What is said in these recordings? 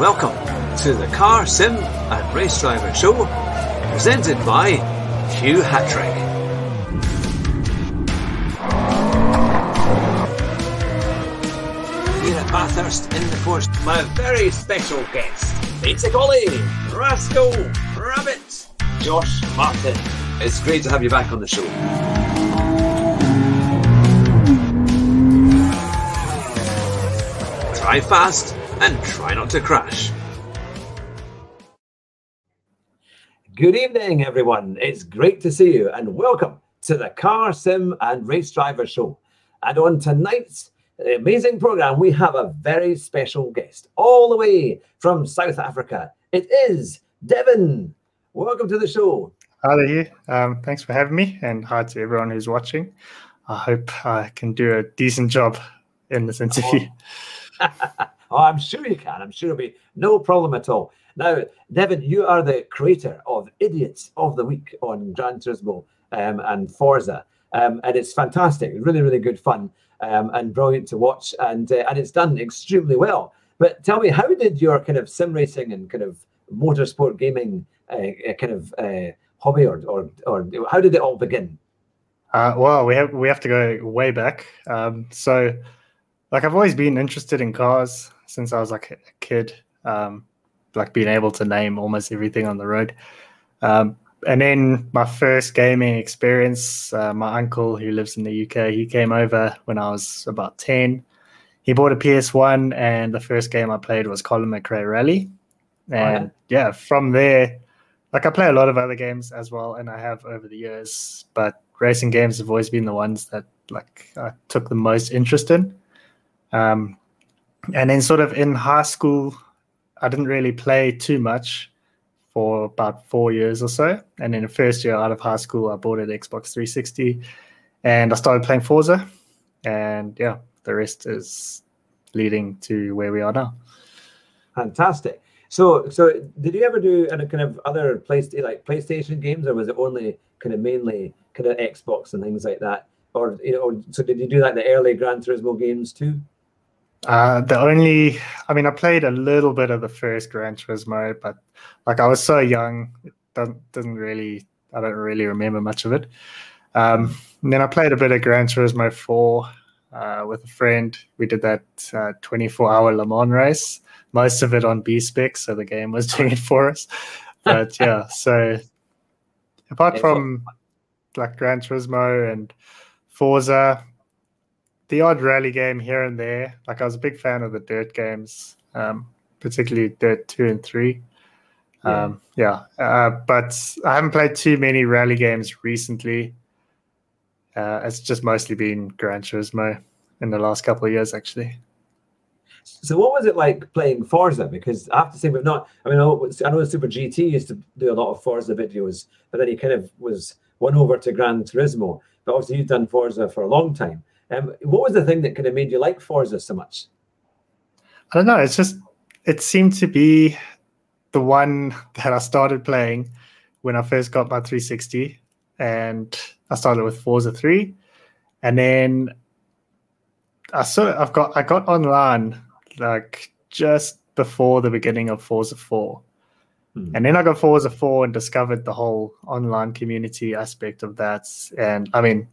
welcome to the Car Sim and Race Driver Show, presented by Hugh Hatrick. Here at Bathurst in the Forest, my very special guest, Basic Ollie, Rascal, Rabbit, Josh Martin. It's great to have you back on the show. Drive fast and try not to crash. Good evening, everyone. It's great to see you, and welcome to the Car Sim and Race Driver Show. And on tonight's amazing program, we have a very special guest, all the way from South Africa. It is Devon. Welcome to the show. Hi there. Um, thanks for having me, and hi to everyone who's watching. I hope I can do a decent job in this interview. Oh. oh, I'm sure you can. I'm sure it'll be no problem at all. Now, Devon, you are the creator of Idiots of the Week on Gran Turismo um, and Forza. Um, and it's fantastic, really, really good fun um, and brilliant to watch. And, uh, and it's done extremely well. But tell me, how did your kind of sim racing and kind of motorsport gaming uh, kind of uh, hobby or, or, or how did it all begin? Uh, well, we have we have to go way back. Um, so, like, I've always been interested in cars since I was like a kid. Um, like being able to name almost everything on the road. Um, and then my first gaming experience, uh, my uncle who lives in the UK, he came over when I was about 10. He bought a PS1, and the first game I played was Colin McRae Rally. And oh, yeah. yeah, from there, like I play a lot of other games as well, and I have over the years, but racing games have always been the ones that like I took the most interest in. Um, and then sort of in high school, I didn't really play too much for about four years or so. And in the first year out of high school, I bought an Xbox 360 and I started playing Forza. And yeah, the rest is leading to where we are now. Fantastic. So, so did you ever do any kind of other PlayStation, like PlayStation games, or was it only kind of mainly kind of Xbox and things like that? Or you know, so did you do like the early Gran Turismo games too? Uh, the only, I mean, I played a little bit of the first Gran Turismo, but like I was so young, it doesn't, doesn't really, I don't really remember much of it. Um, and then I played a bit of Gran Turismo 4 uh, with a friend. We did that uh, 24 hour Le Mans race, most of it on B spec, so the game was doing it for us. But yeah, so apart from like Gran Turismo and Forza, the odd rally game here and there. Like I was a big fan of the dirt games, um, particularly Dirt Two and Three. Yeah. Um, yeah, uh, but I haven't played too many rally games recently. Uh, it's just mostly been Gran Turismo in the last couple of years, actually. So, what was it like playing Forza? Because I have to say, we've not. I mean, I know Super GT used to do a lot of Forza videos, but then he kind of was won over to Gran Turismo. But obviously, you've done Forza for a long time. Um, what was the thing that kind of made you like Forza so much? I don't know. It's just it seemed to be the one that I started playing when I first got my 360, and I started with Forza 3, and then I sort of I've got I got online like just before the beginning of Forza 4. Hmm. And then I got Forza 4 and discovered the whole online community aspect of that. And I mean,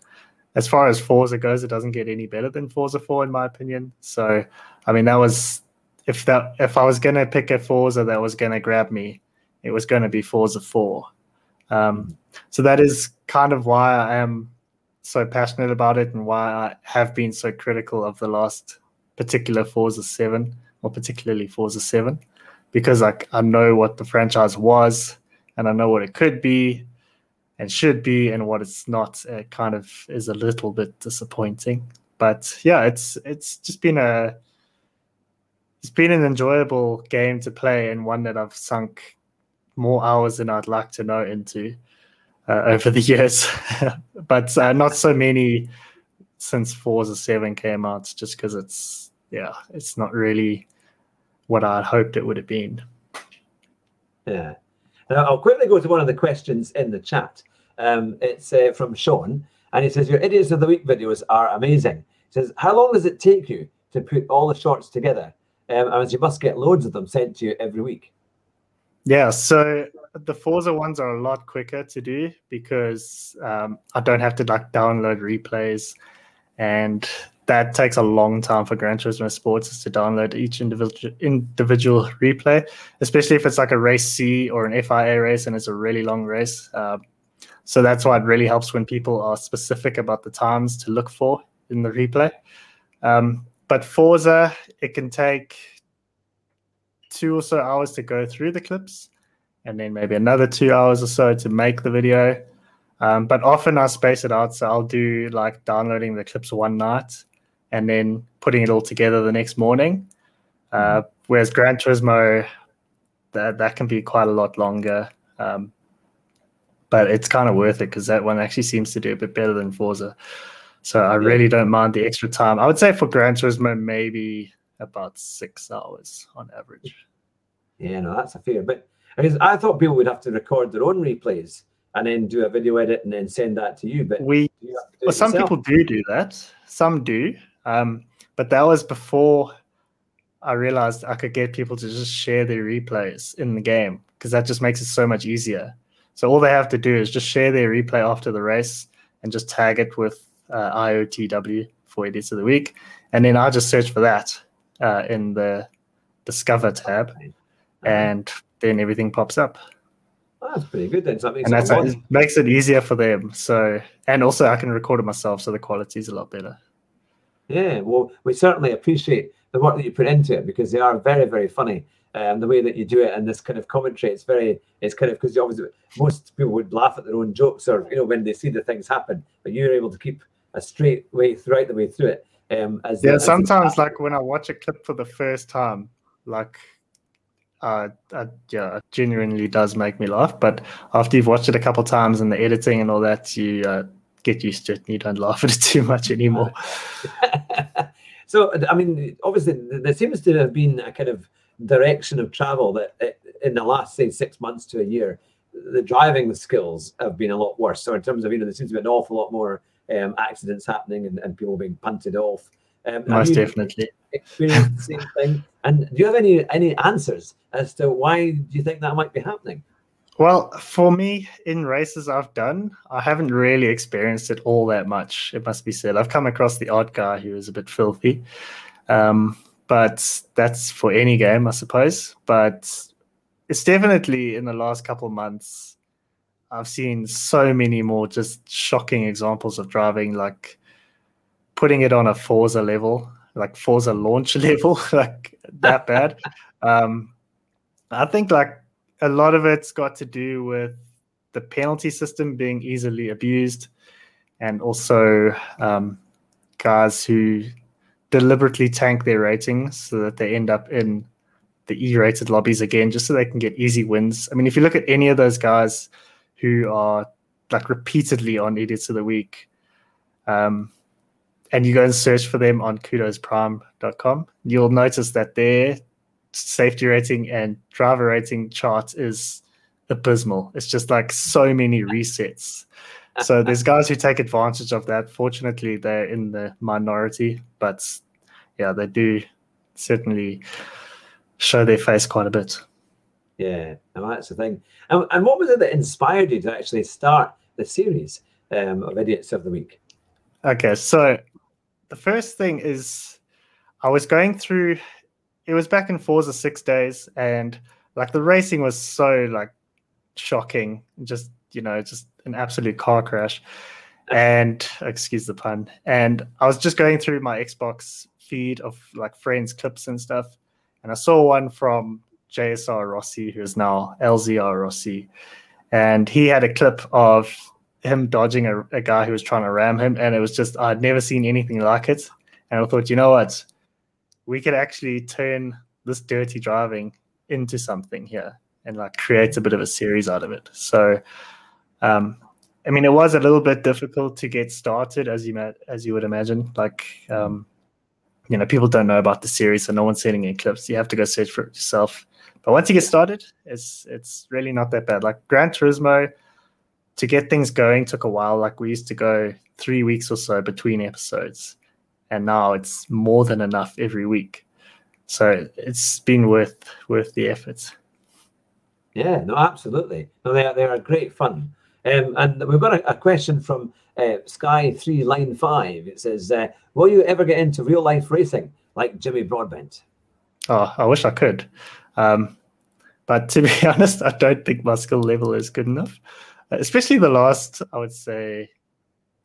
as far as Forza goes, it doesn't get any better than Forza 4 in my opinion. So, I mean, that was if that if I was gonna pick a Forza that was gonna grab me, it was gonna be Forza 4. Um, so that is kind of why I am so passionate about it and why I have been so critical of the last particular Forza 7 or particularly Forza 7 because like I know what the franchise was and I know what it could be and should be and what it's not it kind of is a little bit disappointing. But yeah it's it's just been a it's been an enjoyable game to play and one that i've sunk more hours than i'd like to know into uh, over the years. But uh, not so many since forza 7 came out just because it's yeah it's not really what i'd hoped it would have been. Yeah. Now, I'll quickly go to one of the questions in the chat. Um, it's uh, from Sean, and he says, Your Idiots of the Week videos are amazing. He says, How long does it take you to put all the shorts together? um, and you must get loads of them sent to you every week. Yeah, so the Forza ones are a lot quicker to do because um, I don't have to like download replays, and that takes a long time for Gran Turismo Sports is to download each individual individual replay, especially if it's like a race C or an FIA race and it's a really long race. Uh, so that's why it really helps when people are specific about the times to look for in the replay. Um, but Forza, it can take two or so hours to go through the clips, and then maybe another two hours or so to make the video. Um, but often I space it out, so I'll do like downloading the clips one night and then putting it all together the next morning. Uh, whereas Gran Turismo, that that can be quite a lot longer. Um, but it's kind of worth it because that one actually seems to do a bit better than Forza. So I yeah. really don't mind the extra time. I would say for Gran Turismo, maybe about six hours on average. Yeah, no, that's a fair bit. Because I thought people would have to record their own replays and then do a video edit and then send that to you. But we, well, some yourself? people do do that. Some do, um, but that was before I realized I could get people to just share their replays in the game because that just makes it so much easier. So all they have to do is just share their replay after the race and just tag it with uh, IOTW for Idiots of the week, and then I just search for that uh, in the Discover tab, and then everything pops up. Oh, that's pretty good then. So that makes, and it makes it easier for them. So, and also I can record it myself, so the quality is a lot better. Yeah, well, we certainly appreciate the work that you put into it because they are very, very funny um, the way that you do it and this kind of commentary. It's very, it's kind of because obviously most people would laugh at their own jokes or you know when they see the things happen, but you're able to keep a straight way throughout the way through it. Um, as yeah, sometimes like when I watch a clip for the first time, like uh, uh, yeah, it genuinely does make me laugh. But after you've watched it a couple times and the editing and all that, you uh, get used to it and you don't laugh at it too much anymore. so, I mean, obviously, there seems to have been a kind of direction of travel that uh, in the last say six months to a year the driving skills have been a lot worse. So in terms of you know there seems to be an awful lot more um, accidents happening and, and people being punted off. Um, most definitely. experienced the same thing? And do you have any any answers as to why do you think that might be happening? Well, for me, in races I've done, I haven't really experienced it all that much. It must be said. I've come across the odd guy who is a bit filthy, um, but that's for any game, I suppose. But it's definitely in the last couple of months, I've seen so many more just shocking examples of driving, like putting it on a Forza level, like Forza launch level, like that bad. um, I think like a lot of it's got to do with the penalty system being easily abused, and also um, guys who deliberately tank their ratings so that they end up in the E-rated lobbies again, just so they can get easy wins. I mean, if you look at any of those guys who are like repeatedly on idiots of the week, um, and you go and search for them on kudosprime.com, you'll notice that their safety rating and driver rating chart is abysmal. It's just like so many resets. So there's guys who take advantage of that. Fortunately, they're in the minority, but yeah, they do certainly show their face quite a bit. Yeah, no, that's the thing. And, and what was it that inspired you to actually start the series um, of Idiots of the Week? Okay, so the first thing is I was going through. It was back in Forza six days, and like the racing was so like shocking, just you know, just an absolute car crash. And excuse the pun. And I was just going through my Xbox feed of like friends' clips and stuff, and I saw one from JSR Rossi, who is now LZR Rossi, and he had a clip of him dodging a, a guy who was trying to ram him, and it was just I'd never seen anything like it. And I thought, you know what, we could actually turn this dirty driving into something here and like create a bit of a series out of it. So um, I mean, it was a little bit difficult to get started, as you as you would imagine. Like, um, you know, people don't know about the series, so no one's sending any clips. You have to go search for it yourself. But once you get started, it's it's really not that bad. Like Gran Turismo, to get things going took a while. Like we used to go three weeks or so between episodes, and now it's more than enough every week. so it's been worth worth the effort. Yeah, no, absolutely. No, they are, they are great fun. Um, and we've got a, a question from uh, Sky Three Line Five. It says, uh, "Will you ever get into real life racing like Jimmy Broadbent?" Oh, I wish I could, um, but to be honest, I don't think my skill level is good enough. Especially the last, I would say,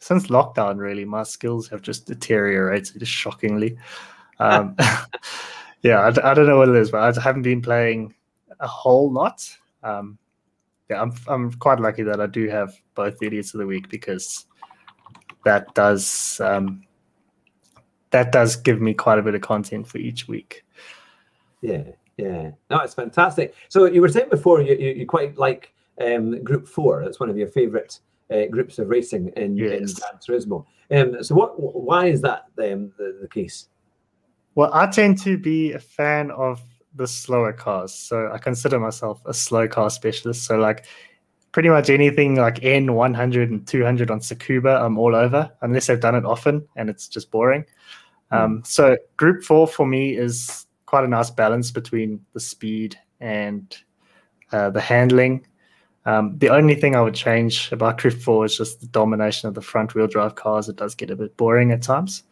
since lockdown. Really, my skills have just deteriorated shockingly. Um, yeah, I, I, don't know what it is, but I haven't been playing a whole lot. Um, yeah, I'm I'm quite lucky that I do have both idiots of the week because that does um, that does give me quite a bit of content for each week. Yeah, yeah, no, it's fantastic. So you were saying before you you, you quite like um, Group Four. That's one of your favourite uh, groups of racing in, yes. in Gran Turismo. Um, so what? Why is that um, the, the case? Well, I tend to be a fan of the slower cars. So I consider myself a slow car specialist. So like pretty much anything like N 100 and 200 on Tsukuba, I'm all over, unless I've done it often and it's just boring. Mm. Um, so Group Four for me is quite a nice balance between the speed and uh, the handling. Um, the only thing I would change about Group Four is just the domination of the front wheel drive cars. It does get a bit boring at times,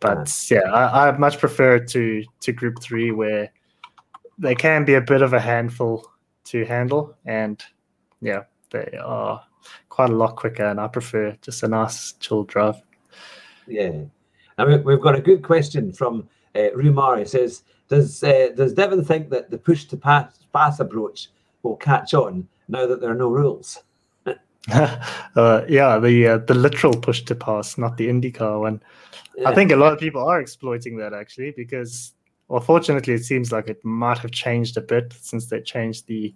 but yeah, I, I much prefer to to Group Three where they can be a bit of a handful to handle, and yeah, they are quite a lot quicker. And I prefer just a nice chill drive. Yeah, and we've got a good question from uh, Rumar. He says, "Does uh, does Devon think that the push to pass pass approach will catch on now that there are no rules?" uh, yeah, the uh, the literal push to pass, not the IndyCar one. Yeah. I think a lot of people are exploiting that actually because well, fortunately, it seems like it might have changed a bit since they changed the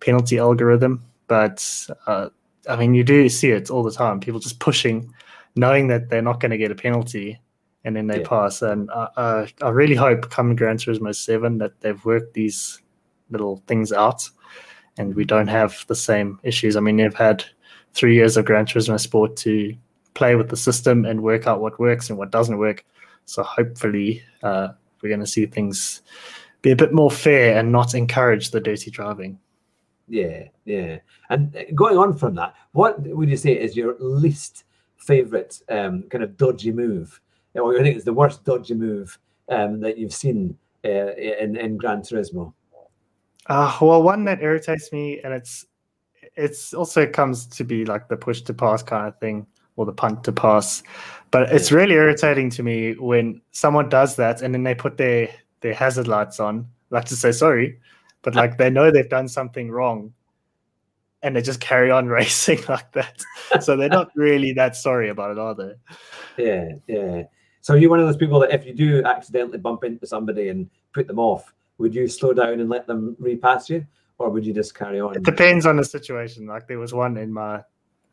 penalty algorithm. But uh, I mean, you do see it all the time. People just pushing, knowing that they're not going to get a penalty, and then they yeah. pass. And uh, uh, I really hope coming Gran Turismo Seven that they've worked these little things out, and we don't have the same issues. I mean, they've had three years of Gran Turismo Sport to play with the system and work out what works and what doesn't work. So hopefully, uh, we're going to see things be a bit more fair and not encourage the dirty driving. Yeah, yeah. And uh, going on from that, what would you say is your least favorite um, kind of dodgy move, or you think it's the worst dodgy move um, that you've seen uh, in in Gran Turismo? Uh, well, one that irritates me, and it's it's also comes to be like the push to pass kind of thing, or the punt to pass. But it's really irritating to me when someone does that and then they put their their hazard lights on, like to say sorry, but like they know they've done something wrong, and they just carry on racing like that. so they're not really that sorry about it, are they? Yeah, yeah. So you're one of those people that if you do accidentally bump into somebody and put them off, would you slow down and let them repass you, or would you just carry on? It depends on the situation. Like there was one in my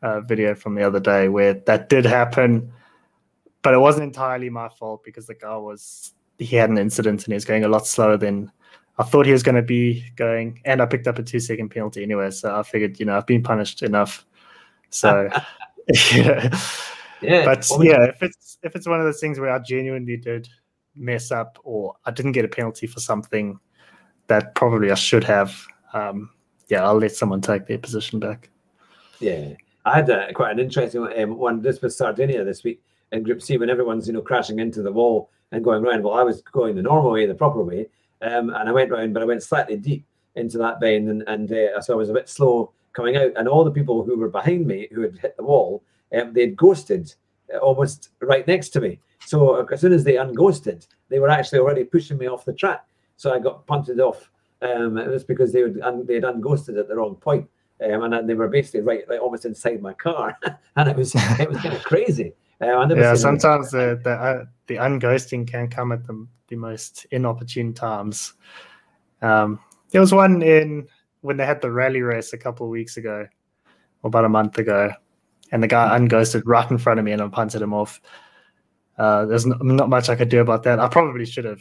uh, video from the other day where that did happen but it wasn't entirely my fault because the guy was he had an incident and he was going a lot slower than I thought he was going to be going, and I picked up a two second penalty anyway. So I figured, you know, I've been punished enough. So, yeah. yeah. But well, yeah, if it's if it's one of those things where I genuinely did mess up or I didn't get a penalty for something that probably I should have, um, yeah, I'll let someone take their position back. Yeah, I had a, quite an interesting um, one. This was Sardinia this week in Group C when everyone's you know crashing into the wall and going around. Well, I was going the normal way, the proper way, um, and I went round, but I went slightly deep into that bend, and, and uh, so I was a bit slow coming out. And all the people who were behind me, who had hit the wall, um, they'd ghosted uh, almost right next to me. So as soon as they unghosted, they were actually already pushing me off the track. So I got punted off. Um, it was because they would un- they had unghosted at the wrong point. Um, and they were basically right, like almost inside my car, and it was it was kind of crazy. Uh, yeah, sometimes the the, uh, the unghosting can come at the, the most inopportune times. Um, there was one in when they had the rally race a couple of weeks ago, or about a month ago, and the guy unghosted right in front of me, and I punted him off. Uh, there's not, not much I could do about that. I probably should have,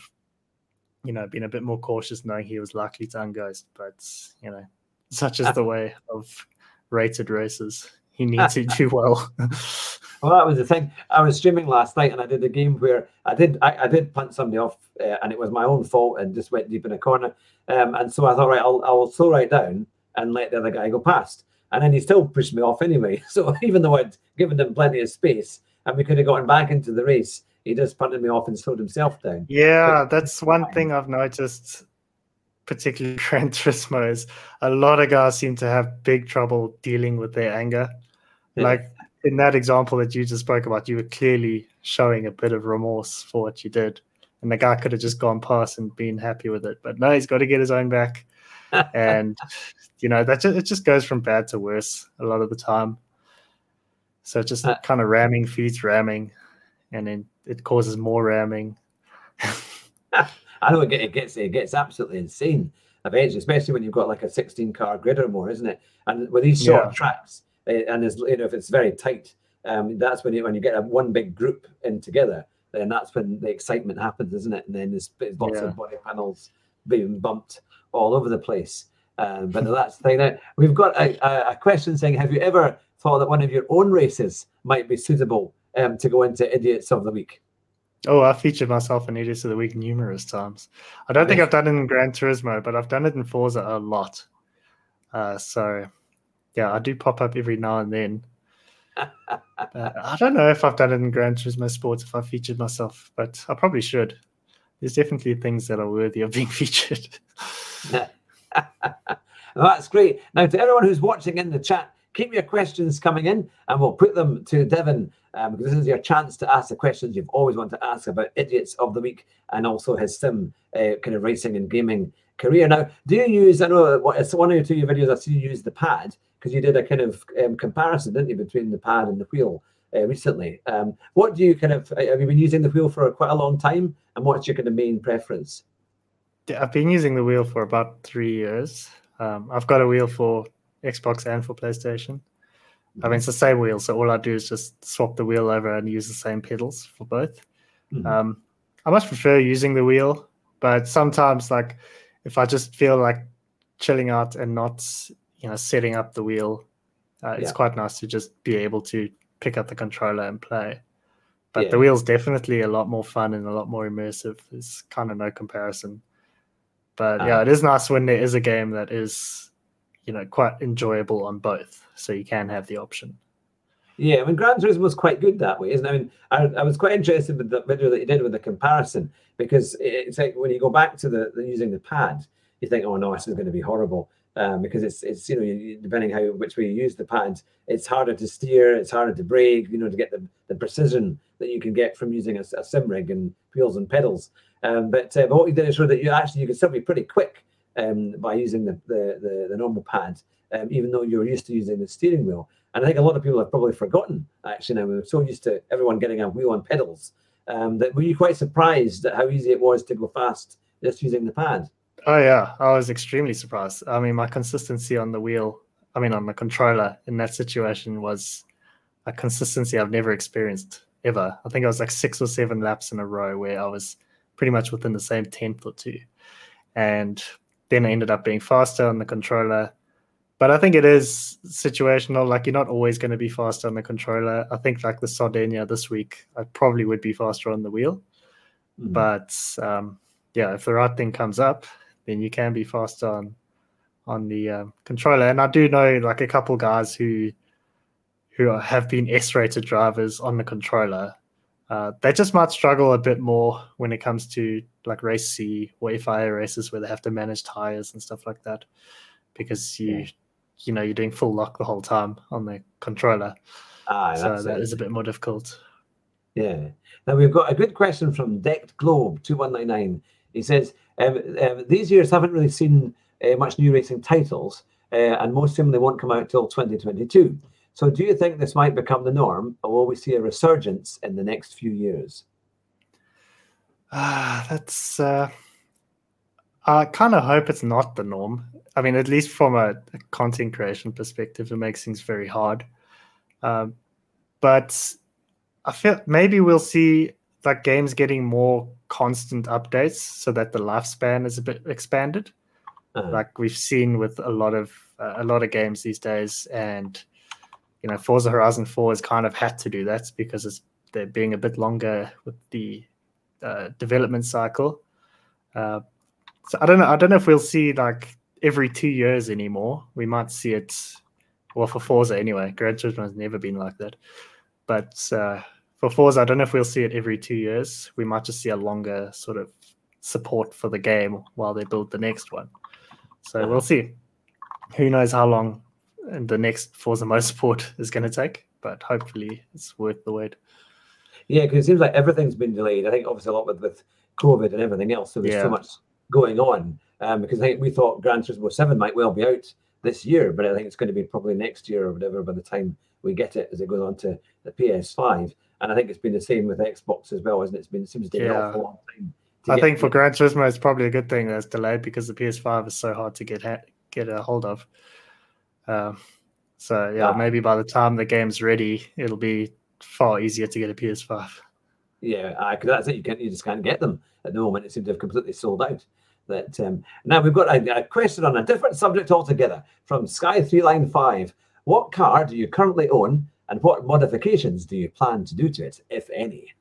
you know, been a bit more cautious, knowing he was likely to unghost. But you know, such is the way of rated races. You needs to do well. well, that was the thing. I was streaming last night, and I did a game where I did I, I did punt somebody off, uh, and it was my own fault, and just went deep in a corner. Um, and so I thought, right, I'll I'll slow right down and let the other guy go past. And then he still pushed me off anyway. So even though I'd given him plenty of space, and we could have gotten back into the race, he just punted me off and slowed himself down. Yeah, but, that's one thing I've noticed particularly Gran Turismo, is a lot of guys seem to have big trouble dealing with their anger. Like in that example that you just spoke about, you were clearly showing a bit of remorse for what you did. And the guy could have just gone past and been happy with it. But no, he's got to get his own back. and you know, that just, it just goes from bad to worse a lot of the time. So just uh, kind of ramming feeds ramming, and then it causes more ramming. I know it, it gets it gets absolutely insane eventually, especially when you've got like a 16 car grid or more, isn't it? And with these short yeah. tracks, and there's you know if it's very tight, um, that's when you when you get a, one big group in together, then that's when the excitement happens, isn't it? And then there's, there's lots yeah. of body panels being bumped all over the place. Um, but that's the thing. Now we've got a, a, question saying, "Have you ever thought that one of your own races might be suitable um, to go into Idiots of the Week?" Oh, I featured myself in Idiots of the Week numerous times. I don't think I've done it in Gran Turismo, but I've done it in Forza a lot. Uh, so, yeah, I do pop up every now and then. I don't know if I've done it in Gran Turismo Sports if I featured myself, but I probably should. There's definitely things that are worthy of being featured. That's great. Now, to everyone who's watching in the chat, keep your questions coming in and we'll put them to Devon um, because this is your chance to ask the questions you've always wanted to ask about idiots of the week and also his sim uh, kind of racing and gaming career. Now, do you use? I know it's one or two of your videos. I see you use the pad because you did a kind of um, comparison, didn't you, between the pad and the wheel uh, recently? Um, what do you kind of uh, have you been using the wheel for quite a long time, and what's your kind of main preference? I've been using the wheel for about three years. Um, I've got a wheel for Xbox and for PlayStation. I mean, it's the same wheel, so all I do is just swap the wheel over and use the same pedals for both. Mm-hmm. Um, I much prefer using the wheel, but sometimes, like, if I just feel like chilling out and not, you know, setting up the wheel, uh, it's yeah. quite nice to just be able to pick up the controller and play. But yeah. the wheel's definitely a lot more fun and a lot more immersive. There's kind of no comparison. But yeah, uh, it is nice when there is a game that is you know quite enjoyable on both so you can have the option yeah i mean gran turismo was quite good that way isn't it i mean I, I was quite interested with the video that you did with the comparison because it's like when you go back to the, the using the pad you think oh no this is going to be horrible um, because it's it's you know depending how which way you use the pad it's harder to steer it's harder to brake you know to get the, the precision that you can get from using a, a sim rig and wheels and pedals um, but, uh, but what you did is show that you actually you can still be pretty quick um, by using the, the, the, the normal pad, um, even though you're used to using the steering wheel. And I think a lot of people have probably forgotten, actually, now we're so used to everyone getting a wheel and pedals, um, that were you quite surprised at how easy it was to go fast just using the pad? Oh, yeah. I was extremely surprised. I mean, my consistency on the wheel, I mean, on the controller in that situation was a consistency I've never experienced ever. I think I was like six or seven laps in a row where I was pretty much within the same tenth or two. And then I ended up being faster on the controller. But I think it is situational. Like you're not always going to be faster on the controller. I think like the Sardinia this week, I probably would be faster on the wheel. Mm-hmm. But um, yeah, if the right thing comes up, then you can be faster on on the um, controller. And I do know like a couple guys who who have been S-rated drivers on the controller uh, they just might struggle a bit more when it comes to like race C or FIA races where they have to manage tires and stuff like that because you yeah. you know you're doing full lock the whole time on the controller. Ah, so that it. is a bit more difficult. Yeah. Now we've got a good question from Decked Globe two one nine nine. He says um, um, these years haven't really seen uh, much new racing titles, uh, and most seemingly won't come out till 2022. So, do you think this might become the norm, or will we see a resurgence in the next few years? Ah, that's. Uh, I kind of hope it's not the norm. I mean, at least from a, a content creation perspective, it makes things very hard. Um, but I feel maybe we'll see like games getting more constant updates so that the lifespan is a bit expanded, uh-huh. like we've seen with a lot of uh, a lot of games these days, and you know, Forza Horizon 4 has kind of had to do that because it's they're being a bit longer with the uh, development cycle. Uh, so I don't know. I don't know if we'll see like every two years anymore. We might see it, well, for Forza anyway. Gran Turismo has never been like that. But uh, for Forza, I don't know if we'll see it every two years. We might just see a longer sort of support for the game while they build the next one. So we'll see. Who knows how long the next Forza Motorsport is going to take, but hopefully it's worth the wait. Yeah, because it seems like everything's been delayed. I think obviously a lot with, with COVID and everything else. So there's yeah. so much going on. Um, because I think we thought Gran Turismo 7 might well be out this year, but I think it's going to be probably next year or whatever by the time we get it as it goes on to the PS5. And I think it's been the same with Xbox as well, isn't it? It's been it seems to take yeah. an awful long time. I think for Gran Turismo, it's probably a good thing that's delayed because the PS5 is so hard to get ha- get a hold of. Um, so yeah, yeah, maybe by the time the game's ready, it'll be far easier to get a PS5. Yeah, because that's it. You can't, you just can't get them at the moment. It seems to have completely sold out. That um, now we've got a, a, question on a different subject altogether from Sky Three Line Five. What car do you currently own, and what modifications do you plan to do to it, if any?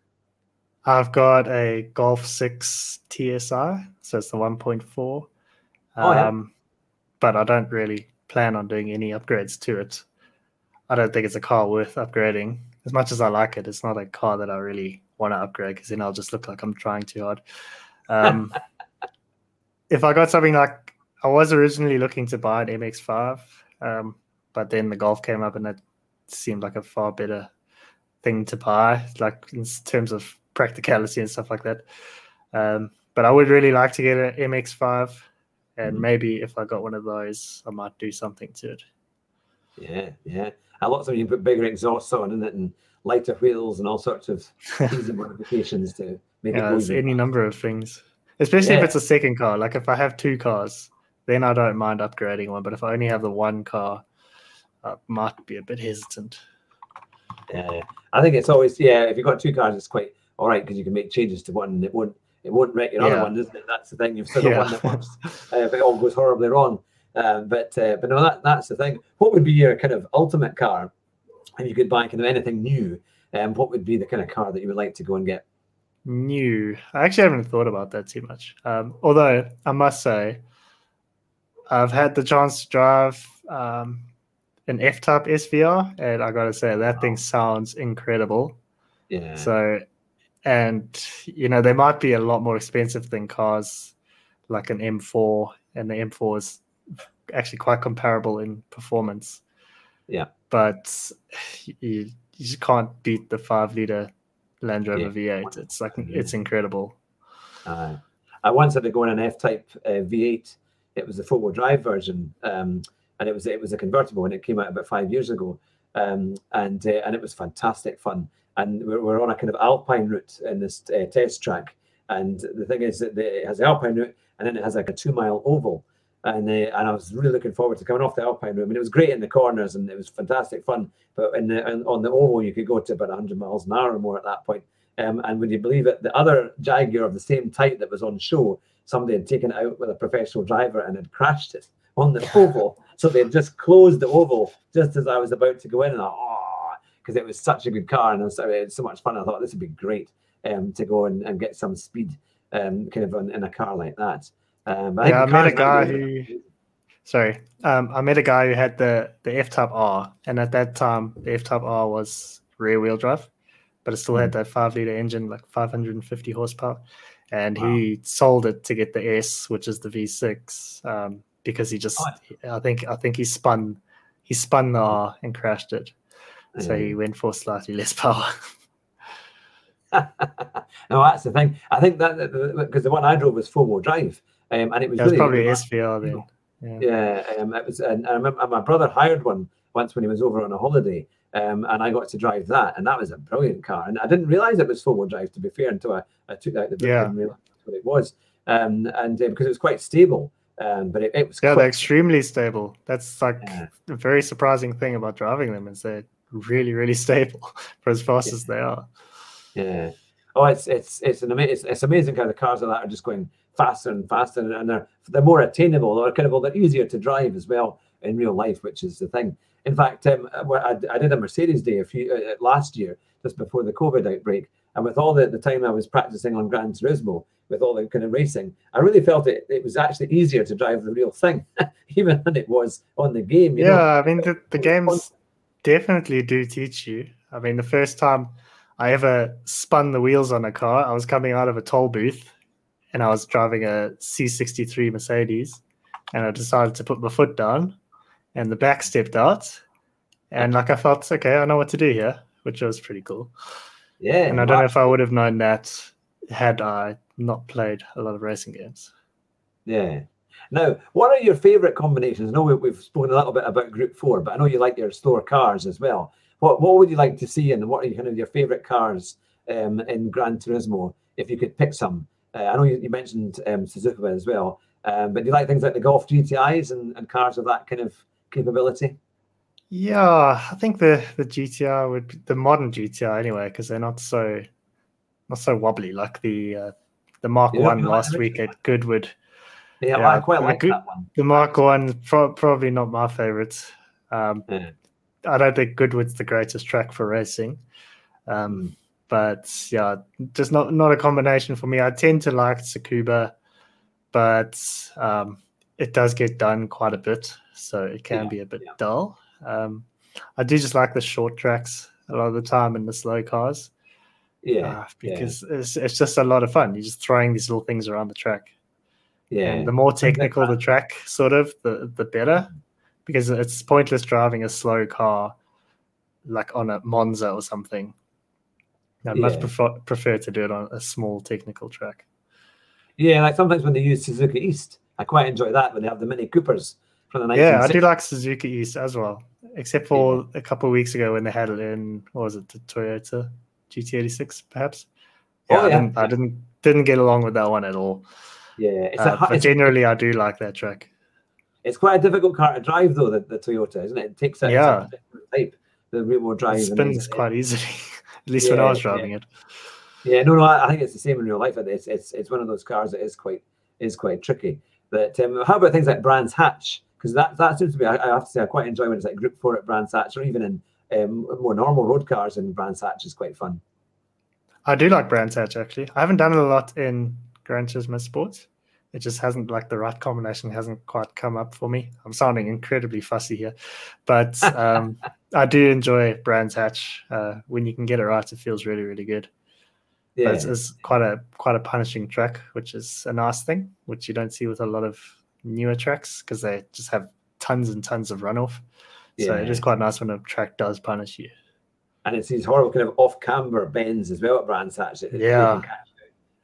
I've got a Golf Six TSI, so it's the 1.4. Oh, yeah. Um, but I don't really plan on doing any upgrades to it. I don't think it's a car worth upgrading. As much as I like it, it's not a car that I really want to upgrade because then I'll just look like I'm trying too hard. Um, if I got something like I was originally looking to buy an MX5, um, but then the Golf came up and it seemed like a far better thing to buy, like in terms of practicality and stuff like that. Um, but I would really like to get an MX5, and mm-hmm. maybe if I got one of those, I might do something to it. Yeah, yeah. A lot of you put bigger exhausts on in it and lighter wheels and all sorts of easy modifications to make yeah, it. any number of things especially yeah. if it's a second car. Like if I have two cars, then I don't mind upgrading one. But if I only have the one car, I might be a bit hesitant. Yeah, I think it's always yeah. If you've got two cars, it's quite all right because you can make changes to one. And it won't it won't wreck your yeah. other one, isn't it? That's the thing. You've still got yeah. one that works uh, if it all goes horribly wrong. Um, but uh, but no, that that's the thing. What would be your kind of ultimate car if you could buy kind of anything new? Um, what would be the kind of car that you would like to go and get? new. I actually haven't thought about that too much. Um, although I must say, I've had the chance to drive um, an F Type SVR, and I gotta say that thing sounds incredible. Yeah. So, and you know, they might be a lot more expensive than cars like an M4, and the M4 is actually quite comparable in performance. Yeah. But you, you just can't beat the five liter Land Rover yeah. V8. It's like it's incredible. Uh, I once had to go in an F-Type uh, V8. It was the four-wheel drive version, um, and it was it was a convertible, and it came out about five years ago, um, and uh, and it was fantastic fun. And we're, we're, on a kind of alpine route in this uh, test track, and the thing is that it has the alpine route, and then it has like a two-mile oval and uh, and I was really looking forward to coming off the Alpine Room. And it was great in the corners, and it was fantastic fun. But in the on the oval, you could go to about 100 miles an hour or more at that point. Um, and would you believe it? The other Jaguar of the same type that was on show, somebody had taken it out with a professional driver and had crashed it on the oval. So they had just closed the oval just as I was about to go in, and I, oh, because it was such a good car and it was, it was, so much fun. I thought this would be great um, to go and, and get some speed um, kind of in, in a car like that. Um, I yeah, I met a guy who. Sorry, um, I met a guy who had the the F Type R, and at that time the F Type R was rear wheel drive, but it still had hmm. that five liter engine, like 550 horsepower, and wow. he sold it to get the S, which is the V6, um, because he just. I think, I think he spun, he spun the R and crashed it, so he went for slightly less power. no, that's the thing. I think that because the one I drove was four wheel drive, um, and it was, yeah, really, probably SVR then. Yeah, yeah um, it was. And I remember my brother hired one once when he was over on a holiday, um, and I got to drive that, and that was a brilliant car. And I didn't realize it was four-wheel drive, to be fair, until I, I took out the book yeah. and realized what it was. Um, and uh, because it was quite stable, um, but it, it was yeah, they're extremely stable. That's like yeah. a very surprising thing about driving them is they're really, really stable for as fast yeah. as they are. Yeah. Oh, it's it's it's an amazing it's, it's amazing how the cars of that are just going faster and faster, and they're they're more attainable. They're kind of they're easier to drive as well in real life, which is the thing. In fact, um, I, I did a Mercedes day a few uh, last year, just before the COVID outbreak, and with all the, the time I was practicing on Gran Turismo, with all the kind of racing, I really felt it, it was actually easier to drive the real thing, even than it was on the game. yeah, know? I mean, the, the games definitely do teach you. I mean, the first time I ever spun the wheels on a car, I was coming out of a toll booth and I was driving a C63 Mercedes and I decided to put my foot down and the back stepped out. And like I felt, okay, I know what to do here, which was pretty cool. Yeah. And I don't know if I would have known that had I not played a lot of racing games. Yeah. Now, what are your favourite combinations? I know we've spoken a little bit about Group Four, but I know you like your slower cars as well. What what would you like to see, and what are kind of your favourite cars um, in Gran Turismo if you could pick some? Uh, I know you, you mentioned um, Suzuka as well, um, but do you like things like the Golf GTIs and, and cars of that kind of capability? Yeah, I think the the GTR would the modern GTR anyway because they're not so not so wobbly like the uh, the Mark yeah, One last week at Goodwood. Yeah, yeah I quite like good, that one. The Mark One pro- probably not my favorite. Um, yeah. I don't think Goodwood's the greatest track for racing. Um, hmm. but yeah, just not not a combination for me. I tend to like Tsukuba, but um, it does get done quite a bit, so it can yeah, be a bit yeah. dull. Um, I do just like the short tracks a lot of the time in the slow cars. Yeah, uh, because It's, it's just a lot of fun. You're just throwing these little things around the track. Yeah, and the more technical the track, sort of, the the better because it's pointless driving a slow car like on a Monza or something. I'd yeah. much prefer, prefer to do it on a small technical track. Yeah, like sometimes when they use Suzuka East, I quite enjoy that when they have the Mini Coopers from the Yeah, I do like Suzuka East as well, except for yeah. a couple of weeks ago when they had it in, what was it, the Toyota GT86 perhaps? Yeah, oh, yeah. I, didn't, I didn't didn't get along with that one at all. Yeah, it's uh, a, but generally I do like that track. It's quite a difficult car to drive, though, the, the Toyota, isn't it? It takes a yeah. type, the rear wheel drive. It spins quite easily, at least yeah, when I was driving yeah. it. Yeah, no, no, I, think it's the same in real life. It's it's it's one of those cars that is quite is quite tricky. But um, how about things like Brands Hatch? Because that that seems to be, I, I, have to say, I quite enjoy when it's like Group Four at Brands Hatch, or even in um, more normal road cars in Brands Hatch is quite fun. I do like Brands Hatch actually. I haven't done it a lot in Gran Turismo Sports, it just hasn't like the right combination hasn't quite come up for me. I'm sounding incredibly fussy here, but um, I do enjoy Brands Hatch. Uh, when you can get it right, it feels really really good. Yeah. But it's, it's, quite a quite a punishing track, which is a nice thing, which you don't see with a lot of newer tracks because they just have tons and tons of runoff. Yeah. So it is quite nice when a track does punish you. And it's these horrible kind of off camber bends as well at Brands Hatch. yeah.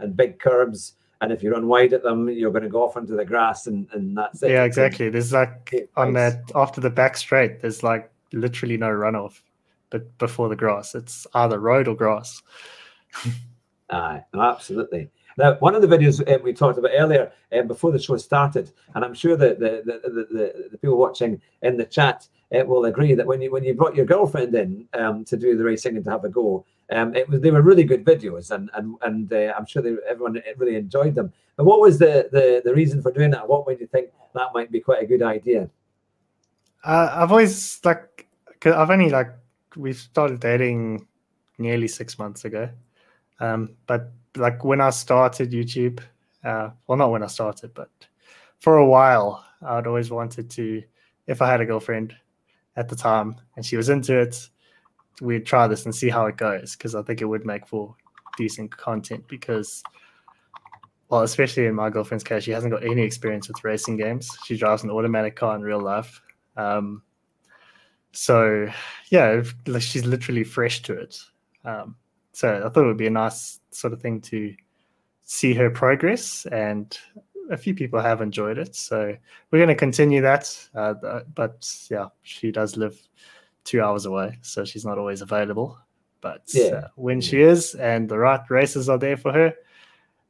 And big curbs and if you run wide at them, you're going to go off into the grass, and, and that's it. Yeah, exactly. There's like on that after the back straight, there's like literally no runoff, but before the grass, it's either road or grass. Aye, absolutely. Now, one of the videos um, we talked about earlier um, before the show started, and I'm sure that the the, the, the, people watching in the chat uh, will agree that when you when you brought your girlfriend in um, to do the racing and to have a go, um, it was they were really good videos, and and and uh, I'm sure they, everyone really enjoyed them. But what was the, the the reason for doing that? What made you think that might be quite a good idea? Uh, I've always like, cause I've only like we started dating nearly six months ago, but like when I started YouTube, uh, well, not when I started, but for a while, I'd always wanted to, if I had a girlfriend at the time and she was into it, we'd try this and see how it goes because I think it would make for decent content because well, especially in my girlfriend's case, she hasn't got any experience with racing games. She drives an automatic car in real life. Um, so yeah, she's literally fresh to it. Um, so I thought it would be a nice sort of thing to see her progress, and a few people have enjoyed it. So we're going to continue that. Uh, but yeah, she does live two hours away, so she's not always available. But yeah. uh, when she is and the right races are there for her,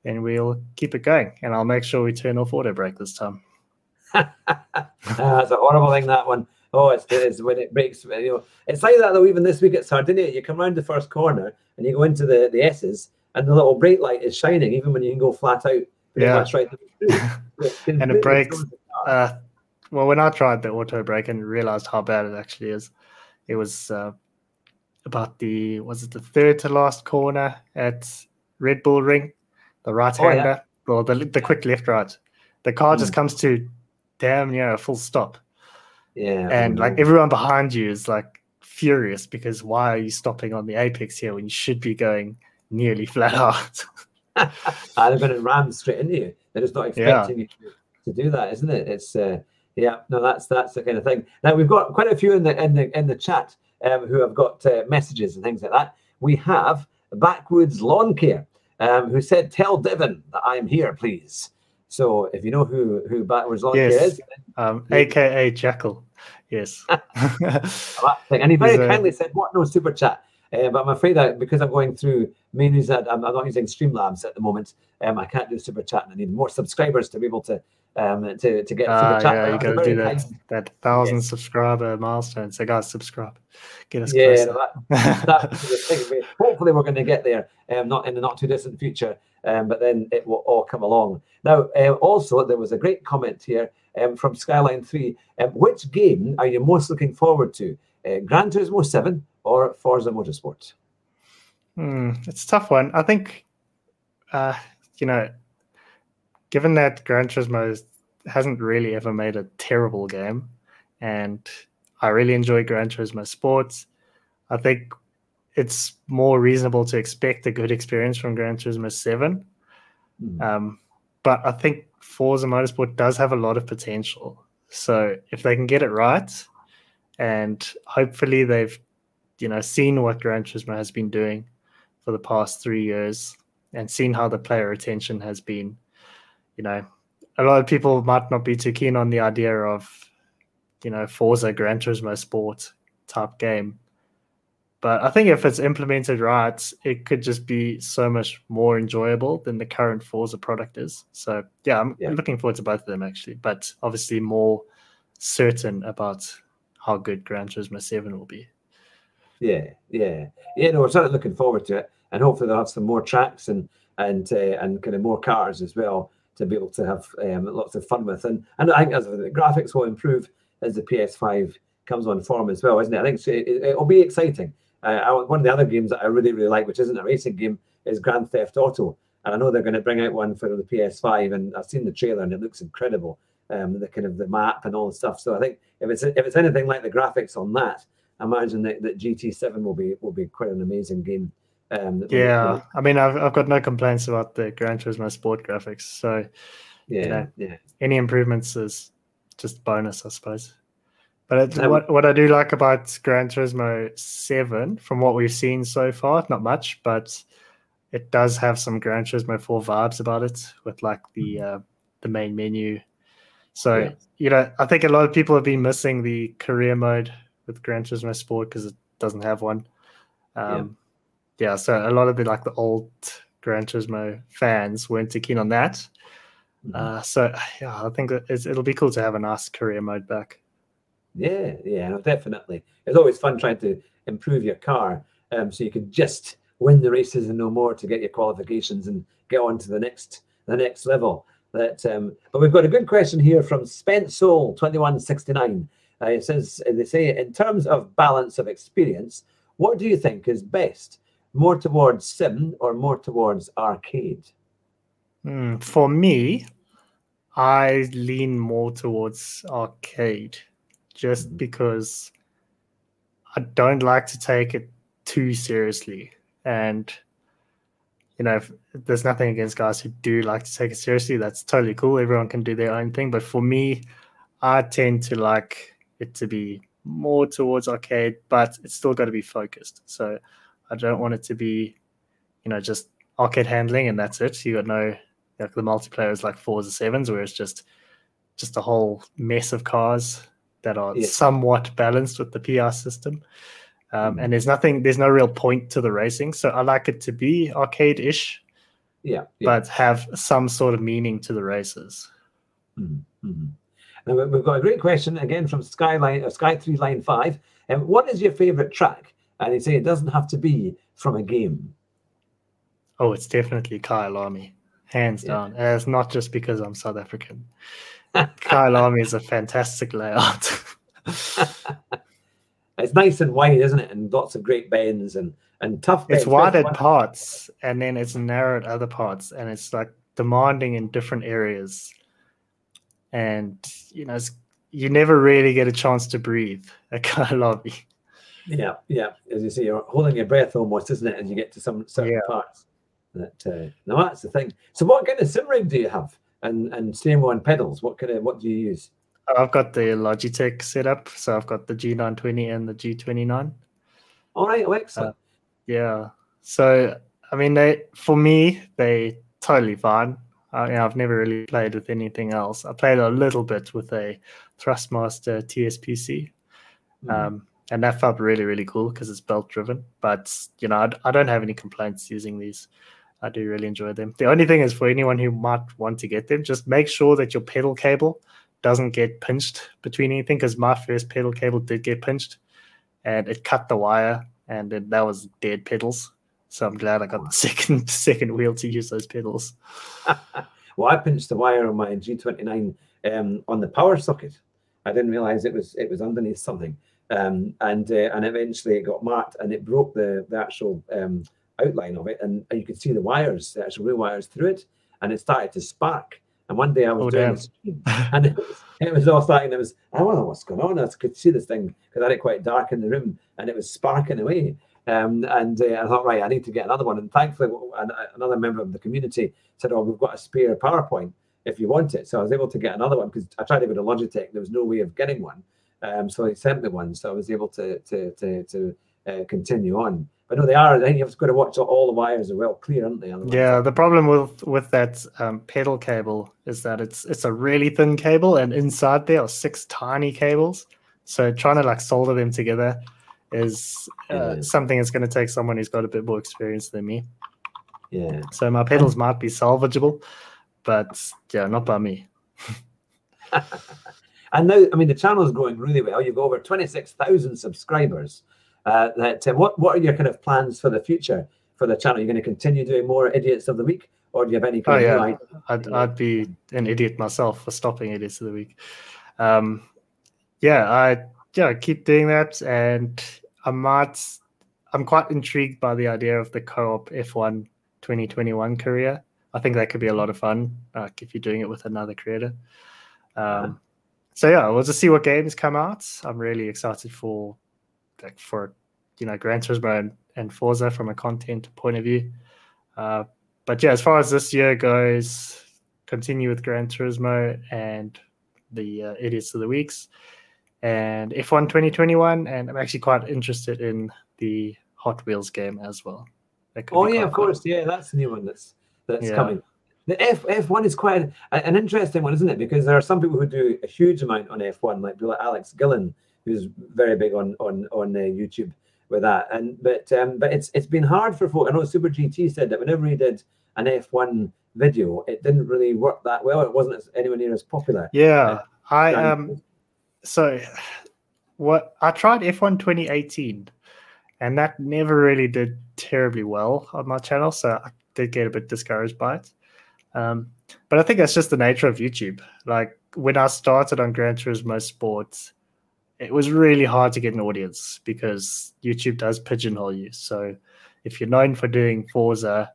then we'll keep it going. And I'll make sure we turn off auto brake this time. That's a horrible thing, that one. Oh, it's, it's when it brakes. You know, it's like that though. Even this week at Sardinia, you come around the first corner and you go into the the S's, and the little brake light is shining, even when you can go flat out. Yeah, that's right and it brakes. Uh, well, when I tried the auto brake and realized how bad it actually is, it was uh, about the was it the third to last corner at Red Bull Ring, the right hander, oh, yeah. or the the quick left right. The car mm. just comes to damn near a full stop. Yeah, and like everyone behind you is like furious because why are you stopping on the apex here when you should be going nearly flat out? they're going to ram straight into you. They're just not expecting yeah. you to, to, do that, isn't it? It's uh, yeah, no, that's that's the kind of thing. Now we've got quite a few in the in the in the chat um, who have got uh, messages and things like that. We have Backwoods Lawn Care um, who said, "Tell Devon that I'm here, please." So if you know who who Backwoods Lawn yes. Is, um, aka Jackal, yes. and he very kindly said, "What no super chat." Uh, but I'm afraid that because I'm going through menus that I'm, I'm not using Streamlabs at the moment, um, I can't do super chat, and I need more subscribers to be able to um, to, to get uh, super chat. Yeah, you got to do that, that thousand yes. subscriber milestone. So, guys, subscribe. Get us yeah, that, that Hopefully, we're going to get there, um, not in the not too distant future, um, but then it will all come along. Now, uh, also, there was a great comment here um, from Skyline 3. Um, which game are you most looking forward to? Uh, Gran Turismo 7 or Forza Motorsport? Hmm, it's a tough one. I think, uh, you know, given that Gran Turismo hasn't really ever made a terrible game, and I really enjoy Gran Turismo Sports, I think it's more reasonable to expect a good experience from Gran Turismo 7. Mm. Um, but I think Forza Motorsport does have a lot of potential. So if they can get it right, and hopefully they've, you know, seen what Gran Turismo has been doing for the past three years and seen how the player retention has been you know, a lot of people might not be too keen on the idea of, you know, Forza Gran Turismo Sport type game. But I think if it's implemented right, it could just be so much more enjoyable than the current Forza product is. So yeah, I'm yeah. looking forward to both of them actually, but obviously more certain about how good Gran Turismo 7 will be. Yeah, yeah. Yeah, no, we're certainly looking forward to it. And hopefully they'll have some more tracks and and uh, and kind of more cars as well to be able to have um, lots of fun with. And, and I think as the graphics will improve as the PS5 comes on form as well, isn't it? I think it, will be exciting. Uh, one of the other games that I really, really like, which isn't a racing game, is Grand Theft Auto. And I know they're going to bring out one for the PS5, and I've seen the trailer and it looks incredible. Um, the kind of the map and all the stuff. So I think if it's if it's anything like the graphics on that, I imagine that, that GT7 will be will be quite an amazing game um, yeah, I mean, I've, I've got no complaints about the Gran Turismo Sport graphics. So, yeah, you know, yeah. Any improvements is just bonus, I suppose. But it, um, what what I do like about Gran Turismo Seven, from what we've seen so far, not much, but it does have some Gran Turismo Four vibes about it, with like the mm-hmm. uh, the main menu. So yeah. you know, I think a lot of people have been missing the career mode with Gran Turismo Sport because it doesn't have one. Um, yeah, so a lot of the like the old Gran Turismo fans weren't too keen on that. Mm-hmm. Uh, so yeah, I think it'll be cool to have a nice career mode back. Yeah, yeah, definitely. It's always fun trying to improve your car, um, so you can just win the races and no more to get your qualifications and get on to the next the next level. That, um, but we've got a good question here from Soul twenty one sixty nine. Uh, it says they say in terms of balance of experience, what do you think is best? More towards sim or more towards arcade? Mm, for me, I lean more towards arcade just mm-hmm. because I don't like to take it too seriously. And, you know, there's nothing against guys who do like to take it seriously. That's totally cool. Everyone can do their own thing. But for me, I tend to like it to be more towards arcade, but it's still got to be focused. So I don't want it to be, you know, just arcade handling and that's it. You got no like the multiplayer is like fours or sevens, where it's just just a whole mess of cars that are somewhat balanced with the PR system. Um, mm And there's nothing, there's no real point to the racing. So I like it to be arcade-ish, yeah, yeah. but have some sort of meaning to the races. Mm-hmm. mm-hmm. Now we've got a great question again from Skyline, uh, Sky Three Line Five. And um, what is your favorite track? And they say it doesn't have to be from a game. Oh, it's definitely Kyalami, hands yeah. down. And it's not just because I'm South African. Kyalami is a fantastic layout. it's nice and wide, isn't it? And lots of great bends and and tough. It's wide at parts, and then it's narrow at other parts, and it's like demanding in different areas. And you know, you never really get a chance to breathe at Kyalami. Yeah, yeah. As you say, you're holding your breath almost, isn't it? As you get to some certain yeah. parts. That uh, no, that's the thing. So, what kind of sim rig do you have? And and same on pedals. What kind of what do you use? I've got the Logitech setup, so I've got the G920 and the G29. All right, oh, excellent. Uh, yeah. So I mean, they for me they totally fine. You know, I've never really played with anything else. I played a little bit with a Thrustmaster TSPC, mm. um, and that felt really really cool because it's belt driven. But you know, I, I don't have any complaints using these. I do really enjoy them. The only thing is for anyone who might want to get them, just make sure that your pedal cable doesn't get pinched between anything because my first pedal cable did get pinched and it cut the wire and then that was dead pedals. So I'm glad I got the second second wheel to use those pedals. well, I pinched the wire on my G29 um, on the power socket. I didn't realize it was it was underneath something, um, and uh, and eventually it got marked and it broke the the actual um, outline of it, and, and you could see the wires, the actual real wires through it, and it started to spark. And one day I was oh, doing stream, and it was, it was all starting. It was I don't know what's going on. I could see this thing because I had it quite dark in the room, and it was sparking away. Um, and uh, I thought, right, I need to get another one. And thankfully, another member of the community said, "Oh, we've got a spare PowerPoint if you want it." So I was able to get another one because I tried to go to Logitech. There was no way of getting one, um, so he sent me one. So I was able to to to, to uh, continue on. But no, they are. I think you've got to watch all the wires are well clear, aren't they? Otherwise, yeah, the problem with with that um, pedal cable is that it's it's a really thin cable, and inside there are six tiny cables. So trying to like solder them together is uh, something that's going to take someone who's got a bit more experience than me. Yeah. So my pedals might be salvageable, but yeah, not by me. and now, I mean, the channel is growing really well. You've got over twenty six thousand subscribers. Uh, that uh, what what are your kind of plans for the future for the channel? You're you going to continue doing more idiots of the week, or do you have any kind oh, yeah. I'd, I'd be an idiot myself for stopping idiots of the week. Um, yeah, I yeah keep doing that, and I might. I'm quite intrigued by the idea of the co-op F1 2021 career. I think that could be a lot of fun, like if you're doing it with another creator. Um, so yeah, we'll just see what games come out. I'm really excited for like for you know Gran Turismo and, and Forza from a content point of view. Uh, but yeah, as far as this year goes, continue with Gran Turismo and the uh, idiots of the weeks and F1 2021, and I'm actually quite interested in the Hot Wheels game as well. Oh yeah, of fun. course, yeah, that's a new one that's that's yeah. coming. The F F1 is quite an, an interesting one, isn't it? Because there are some people who do a huge amount on F1, like Alex Gillen, who's very big on on on uh, YouTube with that. And but um, but it's it's been hard for folk. I know Super GT said that whenever he did an F1 video, it didn't really work that well. It wasn't as, anywhere near as popular. Yeah, uh, I um so what I tried F1 2018 and that never really did terribly well on my channel. So I did get a bit discouraged by it. Um, but I think that's just the nature of YouTube. Like when I started on Gran Turismo Sports, it was really hard to get an audience because YouTube does pigeonhole you. So if you're known for doing Forza,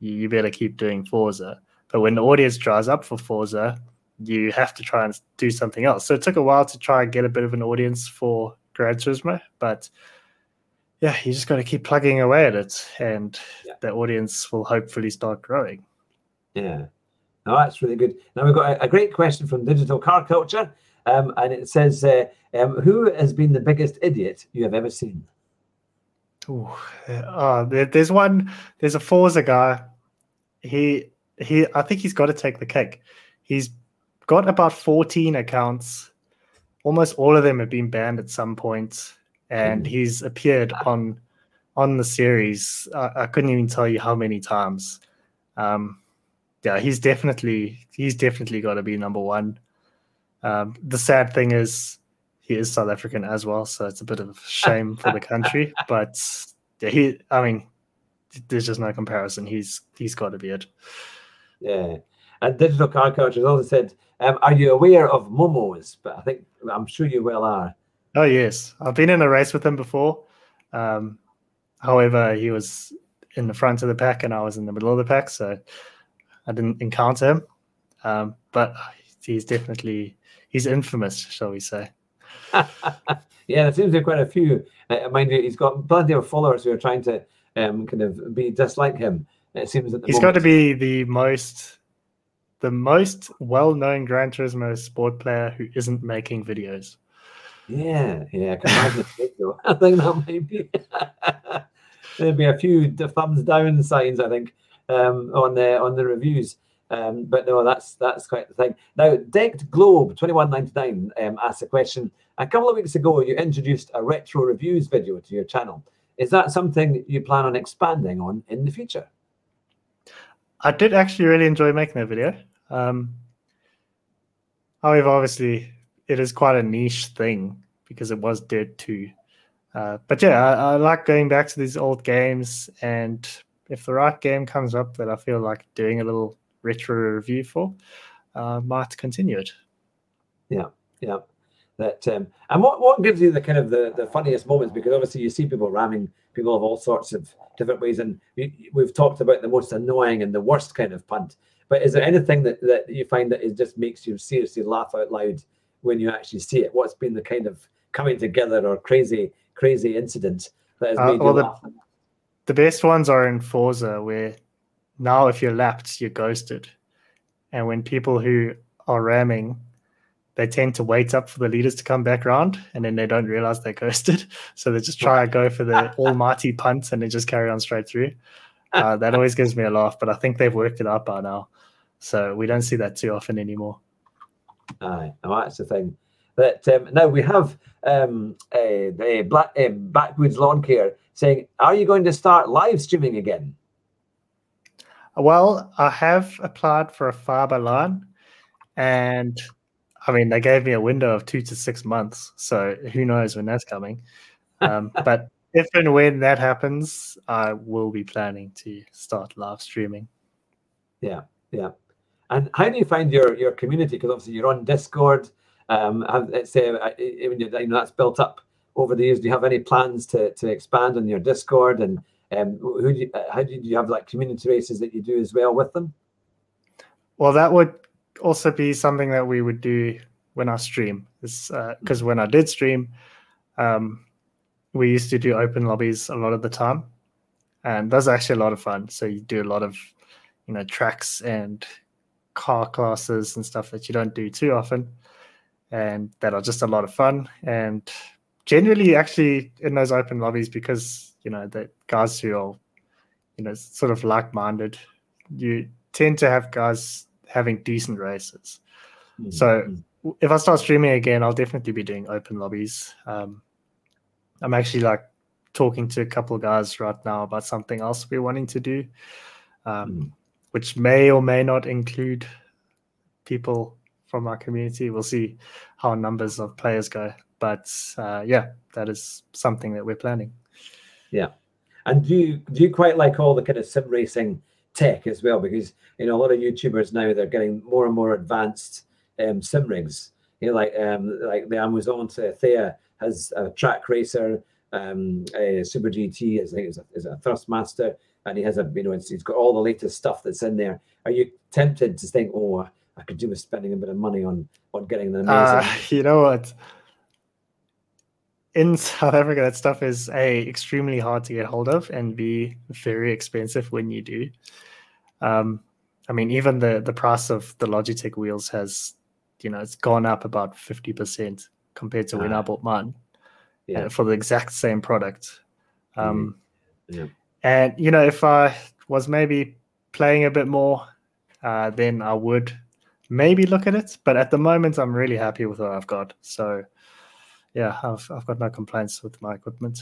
you better keep doing Forza. But when the audience dries up for Forza, you have to try and do something else. So it took a while to try and get a bit of an audience for Gran Turismo, but yeah, you just got to keep plugging away at it, and yeah. the audience will hopefully start growing. Yeah, no, that's really good. Now we've got a, a great question from Digital Car Culture, um, and it says, uh, um, "Who has been the biggest idiot you have ever seen?" Ooh, uh, there's one. There's a Forza guy. He he. I think he's got to take the cake. He's got about 14 accounts. Almost all of them have been banned at some point, and mm. he's appeared on on the series. I, I couldn't even tell you how many times. Um, yeah, he's definitely he's definitely got to be number one. Um, the sad thing is he is South African as well, so it's a bit of a shame for the country. But yeah, he, I mean, there's just no comparison. He's he's got to be it. Yeah, and Digital Car Culture has also said, um, "Are you aware of Momos?" But I think I'm sure you well are. Oh yes, I've been in a race with him before. Um, however, he was in the front of the pack and I was in the middle of the pack, so I didn't encounter him. Um, but he's definitely he's infamous, shall we say? yeah, there seems to be quite a few. Uh, mind you, he's got plenty of followers who are trying to um, kind of be dislike him. It seems that he's moment. got to be the most the most well-known Gran Turismo sport player who isn't making videos. Yeah, yeah, I can imagine I think that might be. There'd be a few thumbs down signs, I think, um, on the on the reviews. Um, but no, that's that's quite the thing. Now, Decked Globe twenty one ninety nine um, asked a question. A couple of weeks ago, you introduced a retro reviews video to your channel. Is that something you plan on expanding on in the future? I did actually really enjoy making that video. Um, however, obviously, it is quite a niche thing because it was Dirt 2. Uh, but yeah, I, I, like going back to these old games, and if the right game comes up that I feel like doing a little retro review for, uh, might continue it. Yeah, yeah. That um, and what what gives you the kind of the the funniest moments? Because obviously you see people ramming people of all sorts of different ways, and we, we've talked about the most annoying and the worst kind of punt. But is there anything that that you find that it just makes you seriously laugh out loud when you actually see it? What's been the kind of coming together or crazy crazy incident that has uh, made uh, well, you laugh? The, the best ones are in Forza, where now if you're lapped, you're ghosted, and when people who are ramming they tend to wait up for the leaders to come back around and then they don't realize they're ghosted. So they just try to go for the almighty punt and they just carry on straight through. Uh, that always gives me a laugh, but I think they've worked it out by now. So we don't see that too often anymore. Aye, oh, that's the thing. But um, now we have um, a, a Black, um, Backwoods Lawn Care saying, Are you going to start live streaming again? Well, I have applied for a fiber line, and I mean, they gave me a window of two to six months, so who knows when that's coming. Um, but if and when that happens, I will be planning to start live streaming. Yeah, yeah. And how do you find your your community? Because obviously you're on Discord. Um, let's say you know that's built up over the years. Do you have any plans to to expand on your Discord? And um, who do you, how do you, do you have like community races that you do as well with them? Well, that would also be something that we would do when I stream. Because uh, when I did stream, um, we used to do open lobbies a lot of the time, and those are actually a lot of fun. So you do a lot of, you know, tracks and car classes and stuff that you don't do too often, and that are just a lot of fun. And generally, actually, in those open lobbies, because you know the guys who are, you know, sort of like-minded, you tend to have guys having decent races. Mm-hmm. So if I start streaming again, I'll definitely be doing open lobbies. Um, I'm actually like talking to a couple of guys right now about something else we're wanting to do, um, mm. which may or may not include people from our community. We'll see how numbers of players go. But uh, yeah, that is something that we're planning. Yeah. And do you do you quite like all the kind of sim racing tech as well? Because you know a lot of YouTubers now they're getting more and more advanced um, sim rigs. You know, like um, like the Amazon Thea has a track racer, um, a Super GT, I think is a, is a Thrustmaster, and he has a you know he's got all the latest stuff that's in there. Are you tempted to think, oh, I could do with spending a bit of money on on getting the amazing? Uh, you know what? In South Africa, that stuff is a extremely hard to get hold of and b very expensive when you do. Um, I mean, even the the price of the Logitech wheels has, you know, it's gone up about fifty percent compared to when I ah. bought mine. Yeah. Uh, for the exact same product. Um, mm-hmm. yeah. And you know, if I was maybe playing a bit more, uh, then I would maybe look at it. But at the moment, I'm really happy with what I've got. So yeah, I've I've got no complaints with my equipment.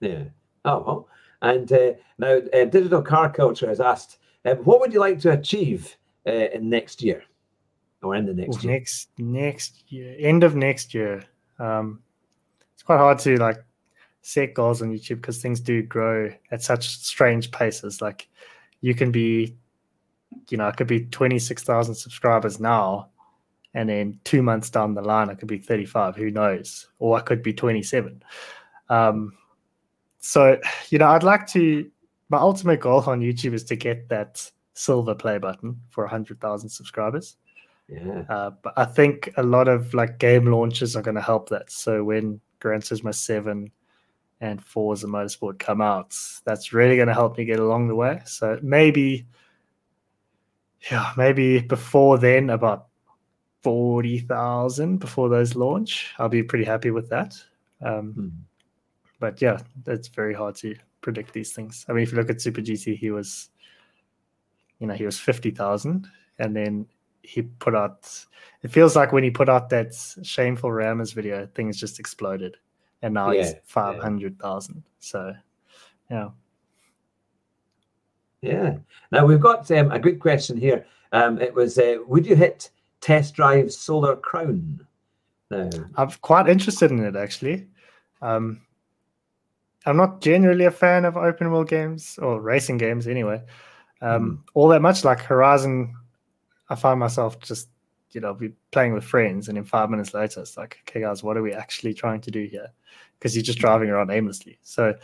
Yeah. Oh well. And uh, now, uh, Digital Car Culture has asked, um, what would you like to achieve uh, in next year, or in the next year? Next next year, end of next year. Um, it's quite hard to like set goals on YouTube because things do grow at such strange paces. Like you can be you know, I could be 26,000 subscribers now, and then two months down the line, I could be 35. Who knows? Or I could be 27. Um, so, you know, I'd like to. My ultimate goal on YouTube is to get that silver play button for 100,000 subscribers. Yeah. Uh, but I think a lot of like game launches are going to help that. So when Gran Turismo 7 and Forza Motorsport come out, that's really going to help me get along the way. So maybe, yeah, maybe before then, about 40,000 before those launch, I'll be pretty happy with that. Um, Hmm. But yeah, it's very hard to predict these things. I mean, if you look at Super GT, he was, you know, he was 50,000 and then he put out it feels like when he put out that shameful Rammers video, things just exploded. And now Yeah, he's yeah. five hundred thousand. So yeah. Yeah. Now we've got um, a good question here. Um, it was, uh, would you hit test drive Solar Crown? No. I'm quite interested in it actually. Um I'm not generally a fan of open world games or racing games anyway. Um all that much like Horizon, I find myself just you know, be playing with friends, and then five minutes later, it's like, okay, guys, what are we actually trying to do here? Because you're just driving around aimlessly. So,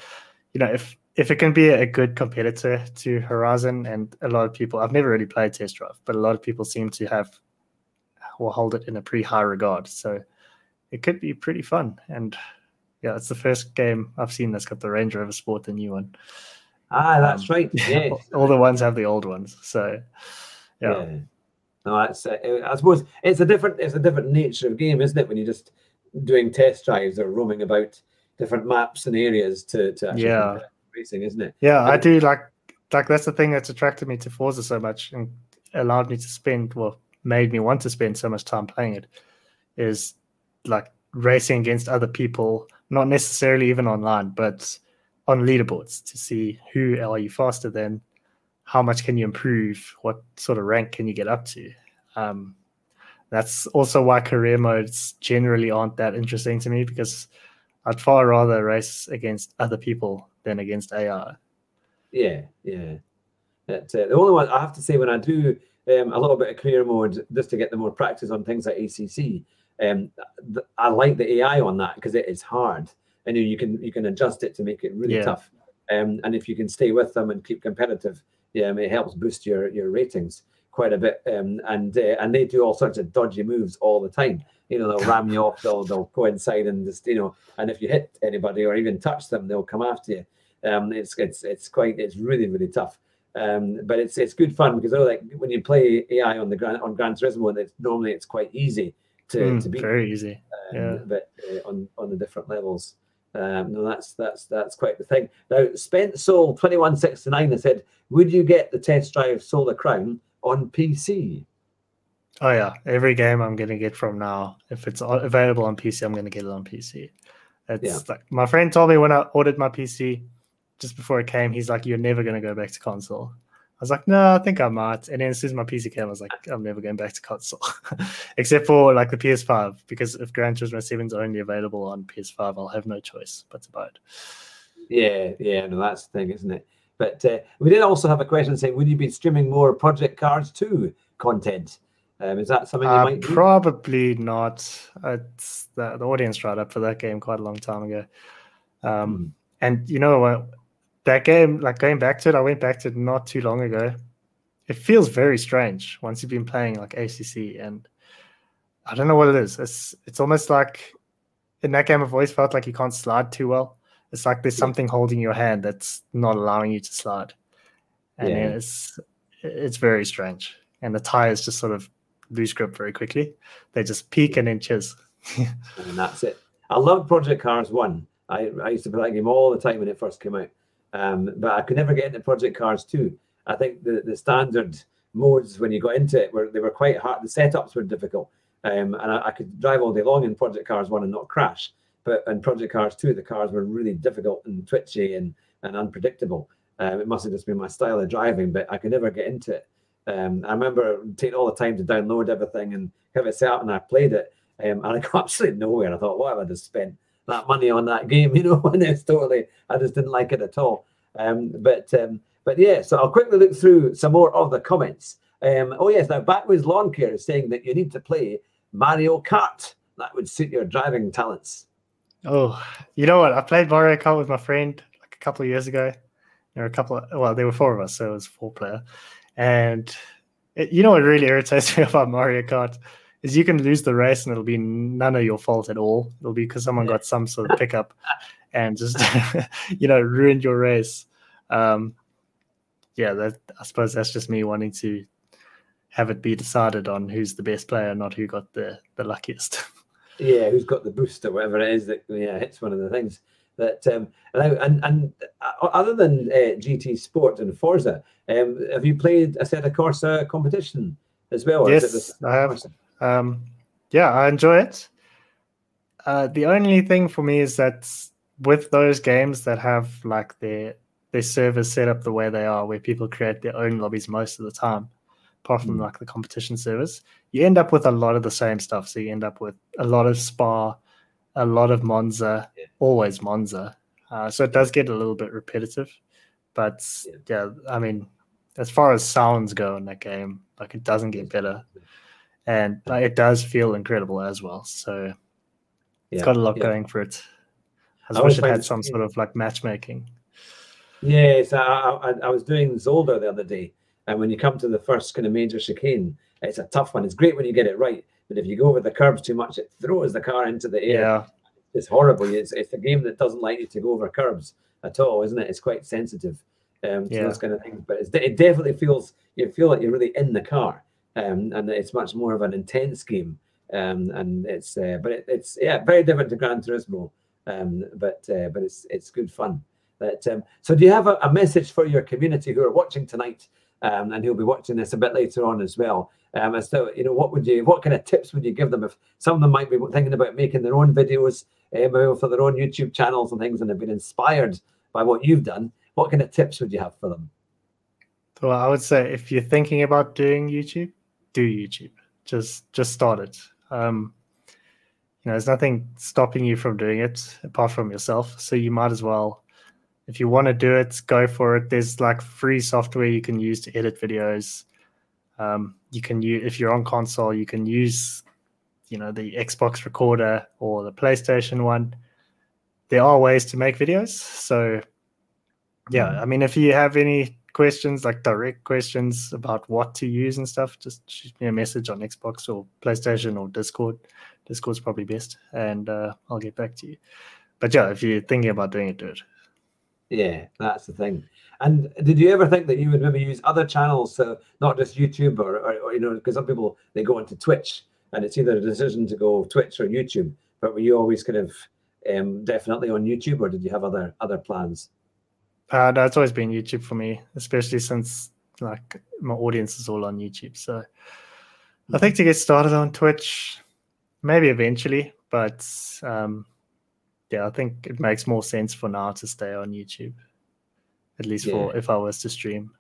you know, if if it can be a good competitor to Horizon, and a lot of people, I've never really played Test Drive, but a lot of people seem to have will hold it in a pretty high regard. So, it could be pretty fun. And yeah, it's the first game I've seen that's got the Range Rover Sport, the new one. Ah, that's Um, right. Yes. All the ones have the old ones. So, yeah. yeah. No, that's. Uh, I suppose it's a different. It's a different nature of game, isn't it? When you're just doing test drives or roaming about different maps and areas to to actually Yeah. racing, isn't it? Yeah, I do like like that's the thing that's attracted me to Forza so much and allowed me to spend well made me want to spend so much time playing it is like racing against other people, not necessarily even online, but on leaderboards to see who are you faster than, how much can you improve, what sort of rank can you get up to. Um, that's also why career modes generally aren't that interesting to me because I'd far rather race against other people than against AI. Yeah, yeah. Uh, the only one I have to say when I do um, a little bit of career mode just to get the more practice on things like ACC, um, th- I like the AI on that because it is hard, and you, you can you can adjust it to make it really Yeah. tough. Um, and if you can stay with them and keep competitive, yeah, it helps boost your your ratings quite a bit. Um, and uh, and they do all sorts of dodgy moves all the time. You know, they'll ram you off, they'll they'll go inside and just you know, and if you hit anybody or even touch them, they'll come after you. Um, it's it's it's quite it's really really tough. Um, but it's it's good fun because they're like when you play AI on the Gran on Gran Turismo, it's normally it's quite easy to, Mm, to beat. very easy. um, yeah. But uh, on on the different levels, um, no, that's that's that's quite the thing. Now, Spent Soul twenty one sixty nine has said, would you get the test drive Solar Crown on PC? Oh yeah, every game I'm gonna get from now, if it's available on PC, I'm gonna get it on PC. It's Yeah. like my friend told me when I ordered my PC, just before it came, he's like, "You're never gonna go back to console." I was like, "No, I think I might." And then as soon as my PC came, I was like, "I'm never going back to console," except for like the PS5, because if Gran Turismo 7 is only available on PS5, I'll have no choice but to buy it. Yeah, yeah, no, that's the thing, isn't it? But uh, we did also have a question saying, would you be streaming more Project Cars 2 content? Um, is that something you Uh, might do? probably not. It's the, the audience tried up for that game quite a long time ago. Um, Hmm. And you know what? That game, like going back to it, I went back to it not too long ago. It feels very strange once you've been playing like ACC, and I don't know what it is. It's it's almost like in that game, I've always felt like you can't slide too well. It's like there's something holding your hand that's not allowing you to slide, and Yeah. it's it's very strange. And the tires just sort of lose grip very quickly. They just peak and then chiz. and that's it. I love Project Cars One. I, I used to play that game all the time when it first came out, um, but I could never get into Project Cars Two. I think the, the standard modes when you got into it were they were quite hard. The setups were difficult, um, and I, I could drive all day long in Project Cars One and not crash. But in Project Cars Two, the cars were really difficult and twitchy and and unpredictable. Um, it must have just been my style of driving, but I could never get into it. Um, I remember taking all the time to download everything and have it set up, and I played it, um, and I got absolutely nowhere. I thought, why have I just spent that money on that game? You know, and it's totally, I just didn't like it at all. Um, but um, but yeah, so I'll quickly look through some more of the comments. Um, oh yes, now Backwoods Lawn Care is saying that you need to play Mario Kart. That would suit your driving talents. Oh, you know what? I played Mario Kart with my friend like a couple of years ago. There were a couple of well, there were four of us, so it was four player. And it, you know what really irritates me about Mario Kart is you can lose the race and it'll be none of your fault at all. It'll be because someone got some sort of pickup and just you know ruined your race. Um, yeah, that I suppose that's just me wanting to have it be decided on who's the best player, not who got the the luckiest. Yeah, who's got the boost or whatever it is that yeah hits one of the things that um and and uh, other than uh, GT Sport and Forza, um, have you played a set of Corsa competition as well? Yes, I have. Um, yeah, I enjoy it. Uh, the only thing for me is that with those games that have like their their servers set up the way they are, where people create their own lobbies most of the time, apart from mm. like the competition servers, you end up with a lot of the same stuff. So you end up with a lot of Spa, a lot of Monza, yeah. always Monza. Uh, so it does get a little bit repetitive, but yeah. yeah, I mean, as far as sounds go in that game, like it doesn't get better, and it does feel incredible as well. So it's yeah. got a lot going for it. I, I wish it had some sort of like matchmaking. Yes, I, I, I was doing Zolder the other day, and when you come to the first kind of major chicane, it's a tough one. It's great when you get it right, but if you go over the curbs too much, it throws the car into the air. Yeah. It's horrible. It's, it's a game that doesn't like you to go over curbs at all, isn't it? It's quite sensitive um, to yeah. those kind of things. But it definitely feels you feel like you're really in the car, um, and it's much more of an intense game. Um, and it's uh, but it, it's yeah very different to Gran Turismo, um, but uh, but it's it's good fun. But, um, so do you have a, a, message for your community who are watching tonight um, and who'll be watching this a bit later on as well. Um, as to you know, what would you, what kind of tips would you give them if some of them might be thinking about making their own videos um, for their own YouTube channels and things, and have been inspired by what you've done? What kind of tips would you have for them? Well, I would say if you're thinking about doing YouTube, do YouTube. Just just start it. Um, you know, there's nothing stopping you from doing it apart from yourself. So you might as well if you want to do it, go for it. There's like free software you can use to edit videos. Um, you can use if you're on console, you can use you know the Xbox recorder or the PlayStation one. There are ways to make videos. So yeah, mm. I mean if you have any questions, like direct questions about what to use and stuff, just shoot me a message on Xbox or PlayStation or Discord. Discord's probably best, and uh, I'll get back to you. But yeah, if you're thinking about doing it, do it. Yeah, that's the thing. And did you ever think that you would maybe use other channels, so not just YouTube or, or, or you know, because some people they go into Twitch and it's either a decision to go Twitch or YouTube. But were you always kind of um, definitely on YouTube, or did you have other other plans? Uh, no, it's always been YouTube for me, especially since like my audience is all on YouTube. So I think to get started on Twitch, maybe eventually, but um, yeah, I think it makes more sense for now to stay on YouTube, at least yeah. for if I was to stream.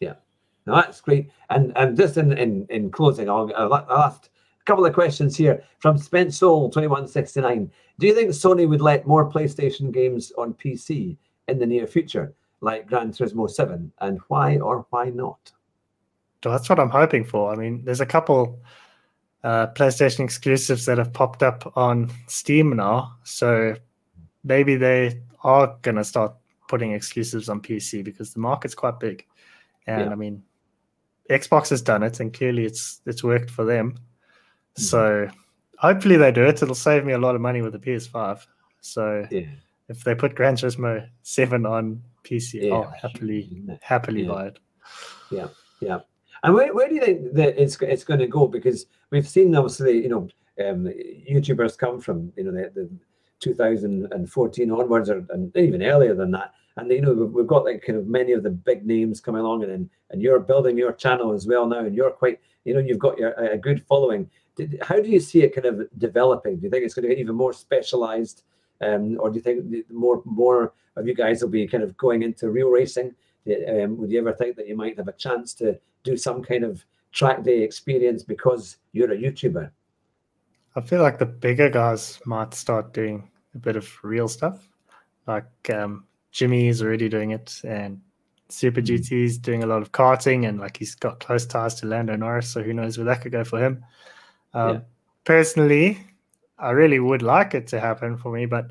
Yeah, no, that's great. And and just in in, in closing, I'll, I'll, ask a couple of questions here from Spent Soul twenty one sixty nine. Do you think Sony would let more PlayStation games on PC in the near future, like Gran Turismo Seven, and why or why not? So that's what I'm hoping for. I mean, there's a couple uh, PlayStation exclusives that have popped up on Steam now. So maybe they are going to start putting exclusives on PC because the market's quite big. And yeah. I mean, Xbox has done it, and clearly it's it's worked for them. Mm-hmm. So hopefully they do it. It'll save me a lot of money with the PS5. So yeah. If they put Gran Turismo Seven on PC, yeah, I'll happily happily buy it. Yeah, yeah. And where, where do you think that it's it's going to go? Because we've seen obviously, you know, um, YouTubers come from you know the, the 2014 onwards, or and even earlier than that. And you know we've, got like kind of many of the big names coming along, and and you're building your channel as well now, and you're quite you know you've got your, a good following. Did, how do you see it kind of developing? Do you think it's going to get even more specialized, or do you think more more of you guys will be kind of going into real racing? Um, would you ever think that you might have a chance to do some kind of track day experience because you're a YouTuber? I feel like the bigger guys might start doing a bit of real stuff. Like um, Jimmy is already doing it, and Super GTs doing a lot of karting, and like he's got close ties to Lando Norris, so who knows where that could go for him. Um, yeah. Personally, I really would like it to happen for me, but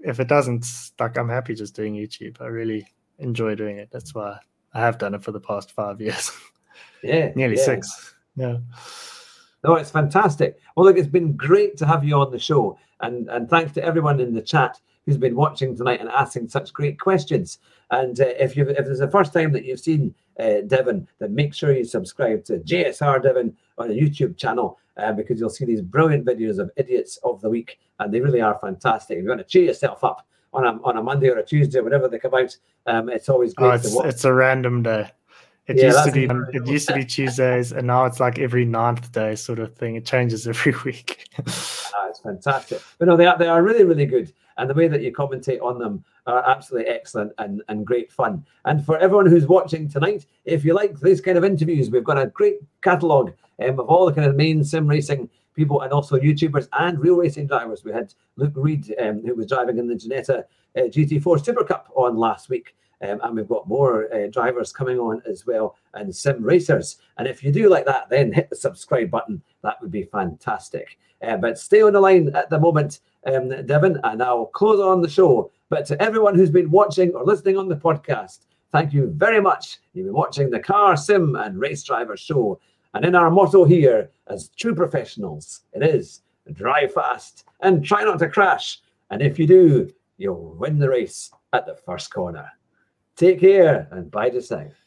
if it doesn't, like I'm happy just doing YouTube. I really enjoy doing it. That's why I have done it for the past five years. Yeah, nearly yeah. six. Yeah. No, it's fantastic. Well, look, it's been great to have you on the show, and and thanks to everyone in the chat who's been watching tonight and asking such great questions. And uh, if you if it's the first time that you've seen uh, Devon, then make sure you subscribe to JSR Devon on the YouTube channel uh, because you'll see these brilliant videos of idiots of the week, and they really are fantastic. If you want to cheer yourself up on a on a Monday or a Tuesday, whenever they come out, um, it's always great oh, it's, to watch. It's a random day. It yeah, used to be it used to be Tuesdays, and now it's like every ninth day sort of thing. It changes every week. ah, it's fantastic. But no, they are they are really really good, and the way that you commentate on them are absolutely excellent and and great fun. And for everyone who's watching tonight, if you like these kind of interviews, we've got a great catalogue um, of all the kind of main sim racing people and also YouTubers and real racing drivers. We had Luke Reed, um, who was driving in the Ginetta uh, GT4 Super Cup on last week. Um, and we've got more uh, drivers coming on as well and sim racers. And if you do like that, then hit the subscribe button. That would be fantastic. Uh, but stay on the line at the moment, um, Devon, and I'll close on the show. But to everyone who's been watching or listening on the podcast, thank you very much. You've been watching the Car Sim and Race Driver Show. And in our motto here, as true professionals, it is drive fast and try not to crash. And if you do, you'll win the race at the first corner. Take care and bye to south.